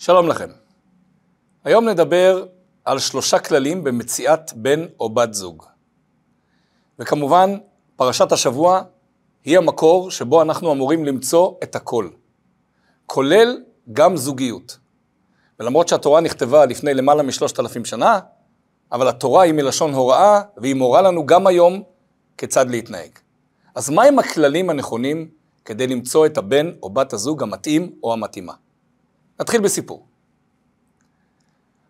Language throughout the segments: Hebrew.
שלום לכם. היום נדבר על שלושה כללים במציאת בן או בת זוג. וכמובן, פרשת השבוע היא המקור שבו אנחנו אמורים למצוא את הכל, כולל גם זוגיות. ולמרות שהתורה נכתבה לפני למעלה משלושת אלפים שנה, אבל התורה היא מלשון הוראה, והיא מורה לנו גם היום כיצד להתנהג. אז מהם הכללים הנכונים כדי למצוא את הבן או בת הזוג המתאים או המתאימה? נתחיל בסיפור.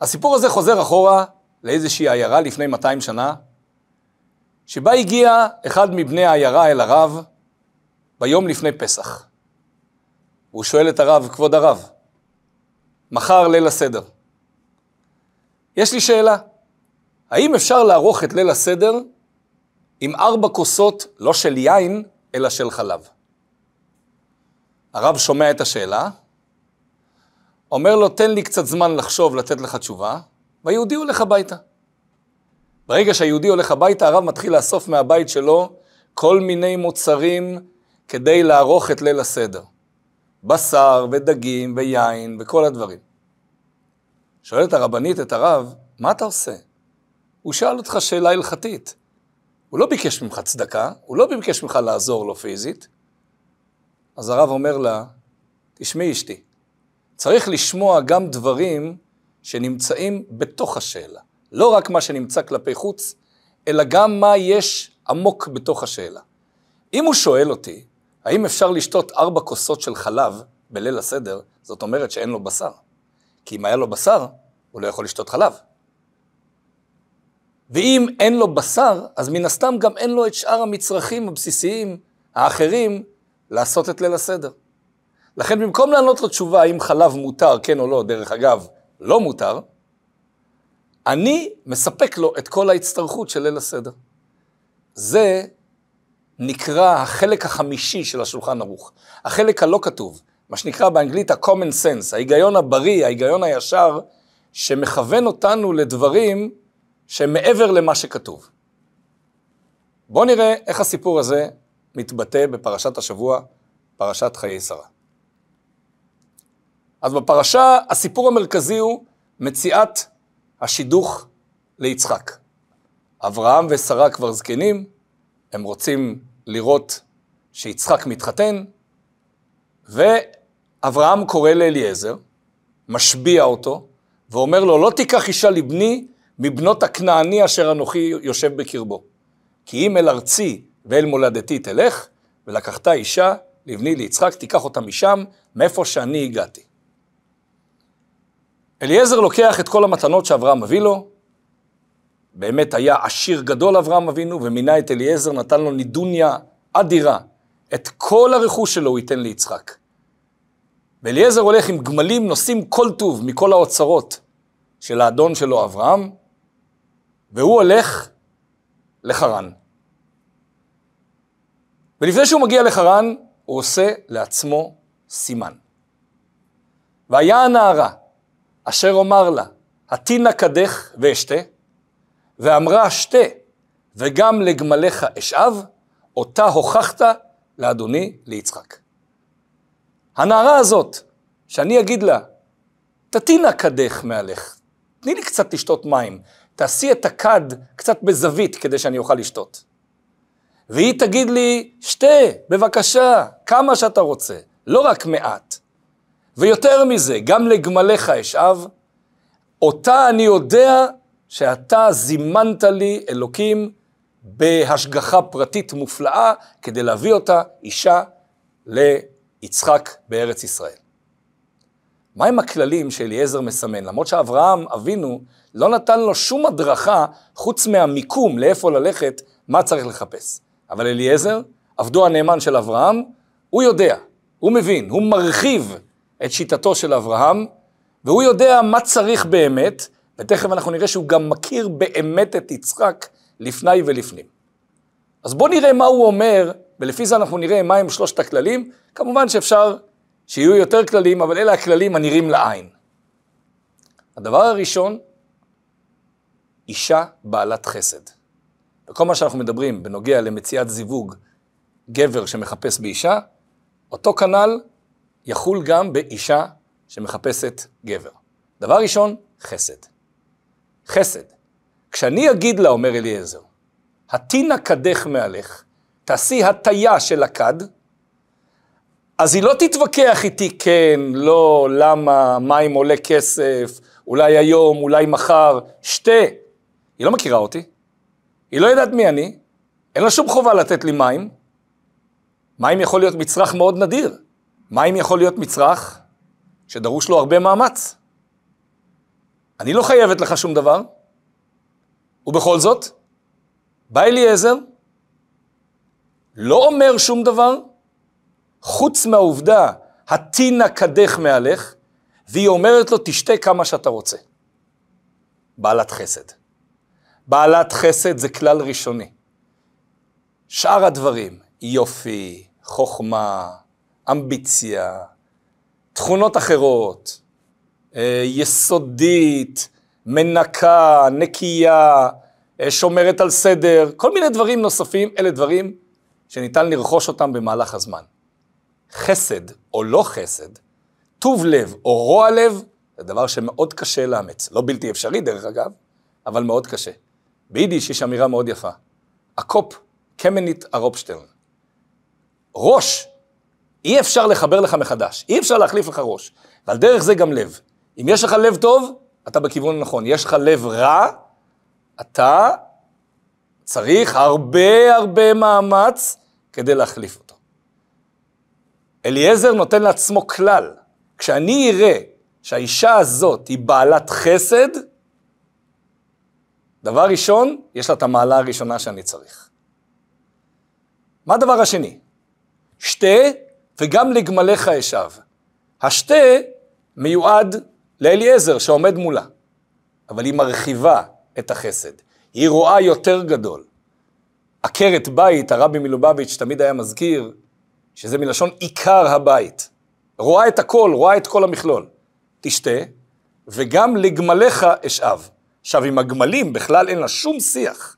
הסיפור הזה חוזר אחורה לאיזושהי עיירה לפני 200 שנה, שבה הגיע אחד מבני העיירה אל הרב ביום לפני פסח. הוא שואל את הרב, כבוד הרב, מחר ליל הסדר. יש לי שאלה, האם אפשר לערוך את ליל הסדר עם ארבע כוסות, לא של יין, אלא של חלב? הרב שומע את השאלה, אומר לו, תן לי קצת זמן לחשוב, לתת לך תשובה, והיהודי הולך הביתה. ברגע שהיהודי הולך הביתה, הרב מתחיל לאסוף מהבית שלו כל מיני מוצרים כדי לערוך את ליל הסדר. בשר ודגים ויין וכל הדברים. שואלת הרבנית את הרב, מה אתה עושה? הוא שאל אותך שאלה הלכתית. הוא לא ביקש ממך צדקה, הוא לא ביקש ממך לעזור לו פיזית. אז הרב אומר לה, תשמעי אשתי, צריך לשמוע גם דברים שנמצאים בתוך השאלה. לא רק מה שנמצא כלפי חוץ, אלא גם מה יש עמוק בתוך השאלה. אם הוא שואל אותי, האם אפשר לשתות ארבע כוסות של חלב בליל הסדר, זאת אומרת שאין לו בשר. כי אם היה לו בשר, הוא לא יכול לשתות חלב. ואם אין לו בשר, אז מן הסתם גם אין לו את שאר המצרכים הבסיסיים האחרים לעשות את ליל הסדר. לכן במקום לענות לו תשובה האם חלב מותר, כן או לא, דרך אגב, לא מותר, אני מספק לו את כל ההצטרכות של ליל הסדר. זה נקרא החלק החמישי של השולחן ערוך, החלק הלא כתוב, מה שנקרא באנגלית ה-common sense, ההיגיון הבריא, ההיגיון הישר, שמכוון אותנו לדברים שהם מעבר למה שכתוב. בואו נראה איך הסיפור הזה מתבטא בפרשת השבוע, פרשת חיי שרה. אז בפרשה הסיפור המרכזי הוא מציאת השידוך ליצחק. אברהם ושרה כבר זקנים, הם רוצים לראות שיצחק מתחתן, ואברהם קורא לאליעזר, משביע אותו, ואומר לו, לא תיקח אישה לבני מבנות הכנעני אשר אנוכי יושב בקרבו. כי אם אל ארצי ואל מולדתי תלך, ולקחת אישה לבני ליצחק, תיקח אותה משם, מאיפה שאני הגעתי. אליעזר לוקח את כל המתנות שאברהם מביא לו, באמת היה עשיר גדול אברהם אבינו, ומינה את אליעזר, נתן לו נידוניה אדירה. את כל הרכוש שלו הוא ייתן ליצחק. ואליעזר הולך עם גמלים, נושאים כל טוב מכל האוצרות של האדון שלו אברהם, והוא הולך לחרן. ולפני שהוא מגיע לחרן, הוא עושה לעצמו סימן. והיה הנערה, אשר אומר לה, התינה קדך ואשתה, ואמרה שתה, וגם לגמליך אשאב, אותה הוכחת לאדוני ליצחק. הנערה הזאת, שאני אגיד לה, תתינה קדך מעלך, תני לי קצת לשתות מים, תעשי את הכד קצת בזווית כדי שאני אוכל לשתות. והיא תגיד לי, שתה, בבקשה, כמה שאתה רוצה, לא רק מעט. ויותר מזה, גם לגמליך אשאב, אותה אני יודע שאתה זימנת לי, אלוקים, בהשגחה פרטית מופלאה, כדי להביא אותה, אישה, ליצחק בארץ ישראל. מהם הכללים שאליעזר מסמן? למרות שאברהם אבינו לא נתן לו שום הדרכה חוץ מהמיקום לאיפה ללכת, מה צריך לחפש. אבל אליעזר, עבדו הנאמן של אברהם, הוא יודע, הוא מבין, הוא מרחיב את שיטתו של אברהם, והוא יודע מה צריך באמת, ותכף אנחנו נראה שהוא גם מכיר באמת את יצחק לפני ולפנים. אז בואו נראה מה הוא אומר, ולפי זה אנחנו נראה מהם שלושת הכללים. כמובן שאפשר שיהיו יותר כללים, אבל אלה הכללים הנראים לעין. הדבר הראשון, אישה בעלת חסד. וכל מה שאנחנו מדברים בנוגע למציאת זיווג גבר שמחפש באישה, אותו כנ"ל יחול גם באישה שמחפשת גבר. דבר ראשון, חסד. חסד. כשאני אגיד לה, אומר אליעזר, הטינה קדך מעליך, תעשי הטיה של הכד, אז היא לא תתווכח איתי כן, לא, למה, מים עולה כסף, אולי היום, אולי מחר, שתה. היא לא מכירה אותי, היא לא יודעת מי אני, אין לה שום חובה לתת לי מים. מים יכול להיות מצרך מאוד נדיר. מים יכול להיות מצרך שדרוש לו הרבה מאמץ. אני לא חייבת לך שום דבר, ובכל זאת, בא אליעזר, לא אומר שום דבר, חוץ מהעובדה, הטינה קדך מעליך, והיא אומרת לו, תשתה כמה שאתה רוצה. בעלת חסד. בעלת חסד זה כלל ראשוני. שאר הדברים, יופי, חוכמה, אמביציה, תכונות אחרות, אה, יסודית, מנקה, נקייה, אה, שומרת על סדר, כל מיני דברים נוספים, אלה דברים שניתן לרכוש אותם במהלך הזמן. חסד או לא חסד, טוב לב או רוע לב, זה דבר שמאוד קשה לאמץ. לא בלתי אפשרי דרך אגב, אבל מאוד קשה. ביידיש יש אמירה מאוד יפה. הקופ קמנית הרופשטרן. ראש, אי אפשר לחבר לך מחדש, אי אפשר להחליף לך ראש. ועל דרך זה גם לב. אם יש לך לב טוב, אתה בכיוון הנכון. יש לך לב רע, אתה צריך הרבה הרבה מאמץ כדי להחליף אותו. אליעזר נותן לעצמו כלל, כשאני אראה שהאישה הזאת היא בעלת חסד, דבר ראשון, יש לה את המעלה הראשונה שאני צריך. מה הדבר השני? שתה וגם לגמליך אשב. השתה מיועד לאליעזר שעומד מולה, אבל היא מרחיבה את החסד. היא רואה יותר גדול. עקרת בית, הרבי מלובביץ' תמיד היה מזכיר, שזה מלשון עיקר הבית. רואה את הכל, רואה את כל המכלול. תשתה, וגם לגמליך אשאב. עכשיו, עם הגמלים בכלל אין לה שום שיח.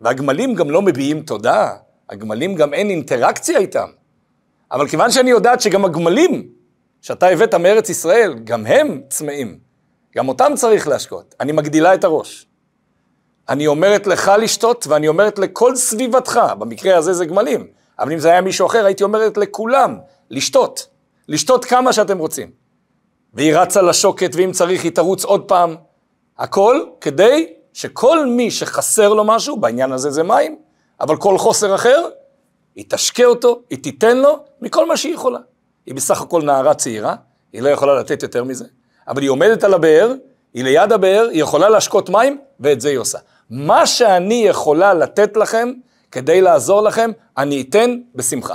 והגמלים גם לא מביעים תודה, הגמלים גם אין אינטראקציה איתם. אבל כיוון שאני יודעת שגם הגמלים שאתה הבאת מארץ ישראל, גם הם צמאים. גם אותם צריך להשקות. אני מגדילה את הראש. אני אומרת לך לשתות, ואני אומרת לכל סביבתך, במקרה הזה זה גמלים, אבל אם זה היה מישהו אחר, הייתי אומרת לכולם, לשתות. לשתות כמה שאתם רוצים. והיא רצה לשוקת, ואם צריך היא תרוץ עוד פעם. הכל כדי שכל מי שחסר לו משהו, בעניין הזה זה מים, אבל כל חוסר אחר, היא תשקה אותו, היא תיתן לו מכל מה שהיא יכולה. היא בסך הכל נערה צעירה, היא לא יכולה לתת יותר מזה, אבל היא עומדת על הבאר, היא ליד הבאר, היא יכולה להשקות מים, ואת זה היא עושה. מה שאני יכולה לתת לכם כדי לעזור לכם, אני אתן בשמחה.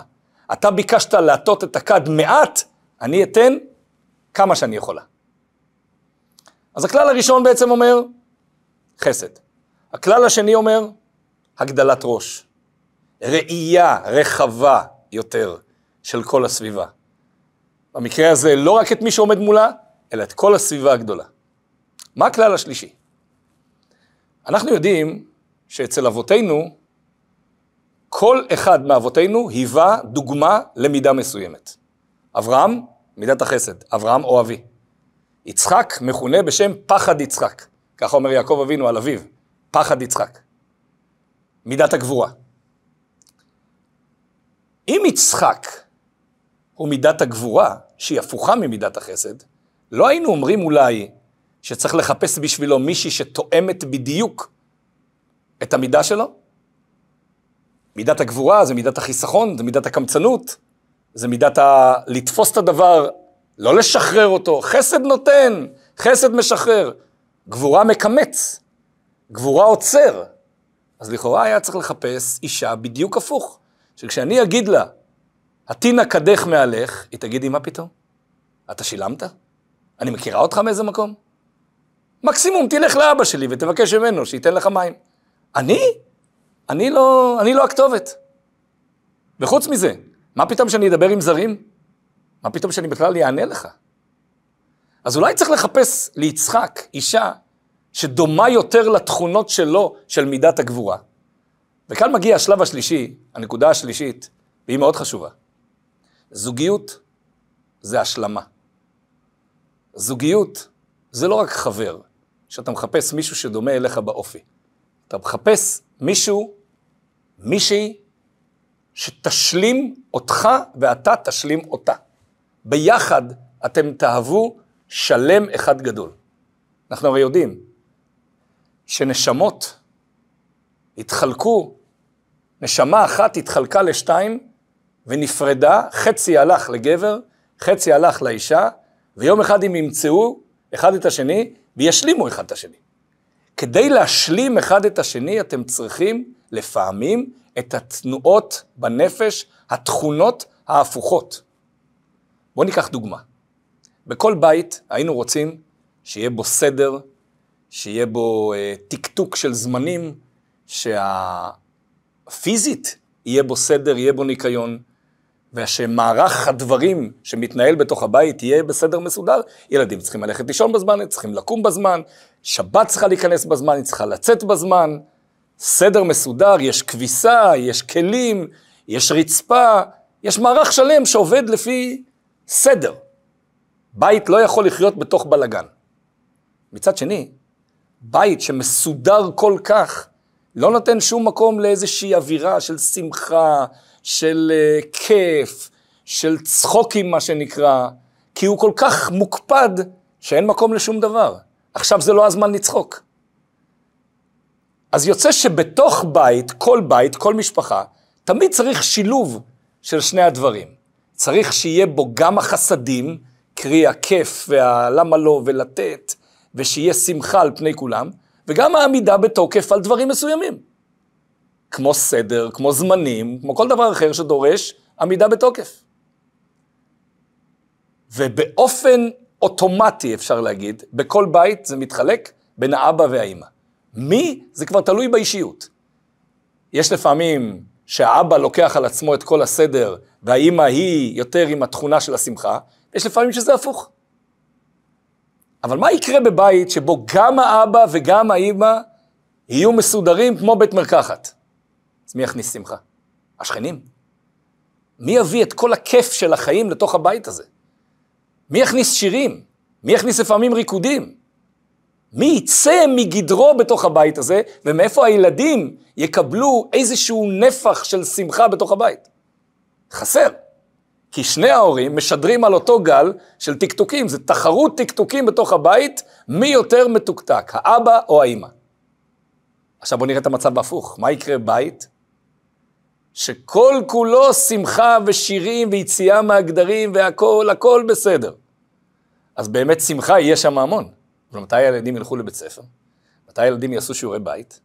אתה ביקשת להטות את הכד מעט, אני אתן כמה שאני יכולה. אז הכלל הראשון בעצם אומר, חסד. הכלל השני אומר, הגדלת ראש. ראייה רחבה יותר של כל הסביבה. במקרה הזה לא רק את מי שעומד מולה, אלא את כל הסביבה הגדולה. מה הכלל השלישי? אנחנו יודעים שאצל אבותינו, כל אחד מאבותינו היווה דוגמה למידה מסוימת. אברהם, מידת החסד, אברהם או אבי. יצחק מכונה בשם פחד יצחק, ככה אומר יעקב אבינו על אביו, פחד יצחק. מידת הגבורה. אם יצחק הוא מידת הגבורה, שהיא הפוכה ממידת החסד, לא היינו אומרים אולי שצריך לחפש בשבילו מישהי שתואמת בדיוק את המידה שלו? מידת הגבורה זה מידת החיסכון, זה מידת הקמצנות, זה מידת ה... לתפוס את הדבר, לא לשחרר אותו. חסד נותן, חסד משחרר. גבורה מקמץ, גבורה עוצר. אז לכאורה היה צריך לחפש אישה בדיוק הפוך. שכשאני אגיד לה, הטינה קדך מעליך, היא תגידי, מה פתאום? אתה שילמת? אני מכירה אותך מאיזה מקום? מקסימום תלך לאבא שלי ותבקש ממנו שייתן לך מים. אני? אני לא, אני לא הכתובת. וחוץ מזה, מה פתאום שאני אדבר עם זרים? מה פתאום שאני בכלל אענה לך? אז אולי צריך לחפש ליצחק אישה שדומה יותר לתכונות שלו, של מידת הגבורה. וכאן מגיע השלב השלישי, הנקודה השלישית, והיא מאוד חשובה. זוגיות זה השלמה. זוגיות זה לא רק חבר, שאתה מחפש מישהו שדומה אליך באופי. אתה מחפש מישהו, מישהי, שתשלים אותך ואתה תשלים אותה. ביחד אתם תאהבו שלם אחד גדול. אנחנו הרי יודעים שנשמות התחלקו, נשמה אחת התחלקה לשתיים ונפרדה, חצי הלך לגבר, חצי הלך לאישה, ויום אחד הם ימצאו אחד את השני וישלימו אחד את השני. כדי להשלים אחד את השני, אתם צריכים לפעמים את התנועות בנפש, התכונות ההפוכות. בואו ניקח דוגמה. בכל בית היינו רוצים שיהיה בו סדר, שיהיה בו אה, טקטוק של זמנים, שהפיזית יהיה בו סדר, יהיה בו ניקיון, ושמערך הדברים שמתנהל בתוך הבית יהיה בסדר מסודר. ילדים צריכים ללכת לישון בזמן, צריכים לקום בזמן, שבת צריכה להיכנס בזמן, היא צריכה לצאת בזמן, סדר מסודר, יש כביסה, יש כלים, יש רצפה, יש מערך שלם שעובד לפי סדר. בית לא יכול לחיות בתוך בלגן. מצד שני, בית שמסודר כל כך, לא נותן שום מקום לאיזושהי אווירה של שמחה, של uh, כיף, של צחוקים מה שנקרא, כי הוא כל כך מוקפד שאין מקום לשום דבר. עכשיו זה לא הזמן לצחוק. אז יוצא שבתוך בית, כל בית, כל משפחה, תמיד צריך שילוב של שני הדברים. צריך שיהיה בו גם החסדים, קרי הכיף והלמה לא ולתת, ושיהיה שמחה על פני כולם, וגם העמידה בתוקף על דברים מסוימים. כמו סדר, כמו זמנים, כמו כל דבר אחר שדורש עמידה בתוקף. ובאופן אוטומטי, אפשר להגיד, בכל בית זה מתחלק בין האבא והאימא. מי? זה כבר תלוי באישיות. יש לפעמים שהאבא לוקח על עצמו את כל הסדר, והאימא היא יותר עם התכונה של השמחה, יש לפעמים שזה הפוך. אבל מה יקרה בבית שבו גם האבא וגם האימא יהיו מסודרים כמו בית מרקחת? אז מי יכניס שמחה? השכנים. מי יביא את כל הכיף של החיים לתוך הבית הזה? מי יכניס שירים? מי יכניס לפעמים ריקודים? מי יצא מגדרו בתוך הבית הזה, ומאיפה הילדים יקבלו איזשהו נפח של שמחה בתוך הבית? חסר. כי שני ההורים משדרים על אותו גל של טקטוקים, זה תחרות טקטוקים בתוך הבית, מי יותר מתוקתק, האבא או האימא. עכשיו בואו נראה את המצב בהפוך, מה יקרה בית שכל כולו שמחה ושירים ויציאה מהגדרים והכל, הכל בסדר. אז באמת שמחה יהיה שם המון. אבל מתי הילדים ילכו לבית ספר? מתי הילדים יעשו שיעורי בית?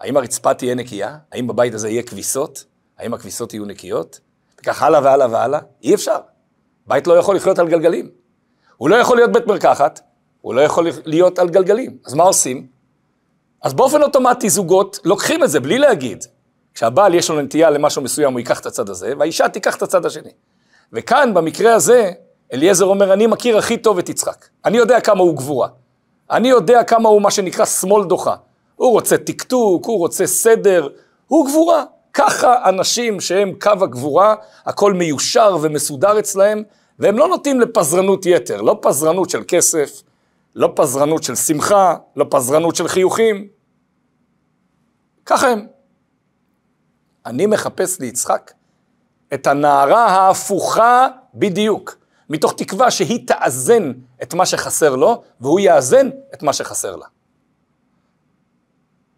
האם הרצפה תהיה נקייה? האם בבית הזה יהיה כביסות? האם הכביסות יהיו נקיות? וכך הלאה והלאה והלאה? אי אפשר. בית לא יכול לחיות על גלגלים. הוא לא יכול להיות בית מרקחת, הוא לא יכול להיות על גלגלים. אז מה עושים? אז באופן אוטומטי זוגות לוקחים את זה בלי להגיד. כשהבעל יש לו נטייה למשהו מסוים, הוא ייקח את הצד הזה, והאישה תיקח את הצד השני. וכאן, במקרה הזה, אליעזר אומר, אני מכיר הכי טוב את יצחק. אני יודע כמה הוא גבורה. אני יודע כמה הוא מה שנקרא שמאל דוחה. הוא רוצה טקטוק, הוא רוצה סדר, הוא גבורה. ככה אנשים שהם קו הגבורה, הכל מיושר ומסודר אצלהם, והם לא נוטים לפזרנות יתר, לא פזרנות של כסף, לא פזרנות של שמחה, לא פזרנות של חיוכים. ככה הם. אני מחפש ליצחק את הנערה ההפוכה בדיוק, מתוך תקווה שהיא תאזן את מה שחסר לו, והוא יאזן את מה שחסר לה.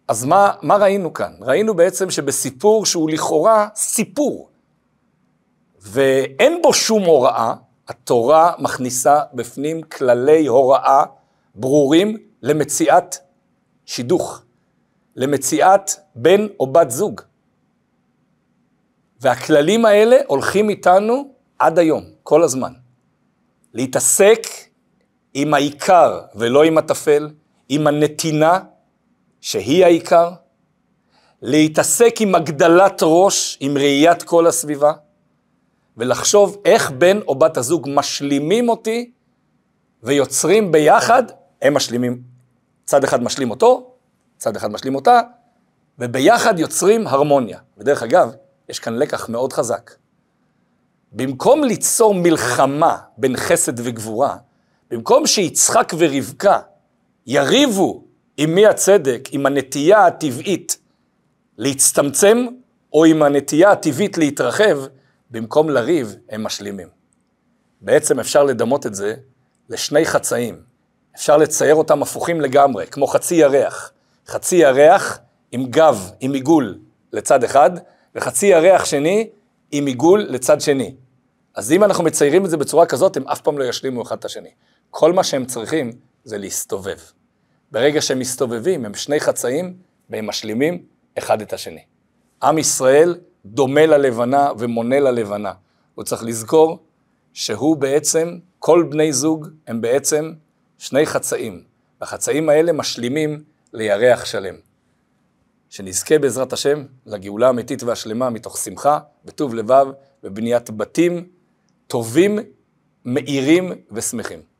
אז מה, מה ראינו כאן? ראינו בעצם שבסיפור שהוא לכאורה סיפור, ואין בו שום הוראה, התורה מכניסה בפנים כללי הוראה ברורים למציאת שידוך, למציאת בן או בת זוג. והכללים האלה הולכים איתנו עד היום, כל הזמן. להתעסק עם העיקר ולא עם הטפל, עם הנתינה שהיא העיקר, להתעסק עם הגדלת ראש, עם ראיית כל הסביבה, ולחשוב איך בן או בת הזוג משלימים אותי ויוצרים ביחד, הם משלימים, צד אחד משלים אותו, צד אחד משלים אותה, וביחד יוצרים הרמוניה. ודרך אגב, יש כאן לקח מאוד חזק. במקום ליצור מלחמה בין חסד וגבורה, במקום שיצחק ורבקה יריבו עם מי הצדק, עם הנטייה הטבעית להצטמצם, או עם הנטייה הטבעית להתרחב, במקום לריב, הם משלימים. בעצם אפשר לדמות את זה לשני חצאים. אפשר לצייר אותם הפוכים לגמרי, כמו חצי ירח. חצי ירח עם גב, עם עיגול לצד אחד, וחצי ירח שני עם עיגול לצד שני. אז אם אנחנו מציירים את זה בצורה כזאת, הם אף פעם לא ישלימו אחד את השני. כל מה שהם צריכים זה להסתובב. ברגע שהם מסתובבים, הם שני חצאים, והם משלימים אחד את השני. עם ישראל דומה ללבנה ומונה ללבנה. הוא צריך לזכור שהוא בעצם, כל בני זוג הם בעצם שני חצאים. והחצאים האלה משלימים לירח שלם. שנזכה בעזרת השם לגאולה האמיתית והשלמה מתוך שמחה, בטוב לבב, ובניית בתים טובים, מאירים ושמחים.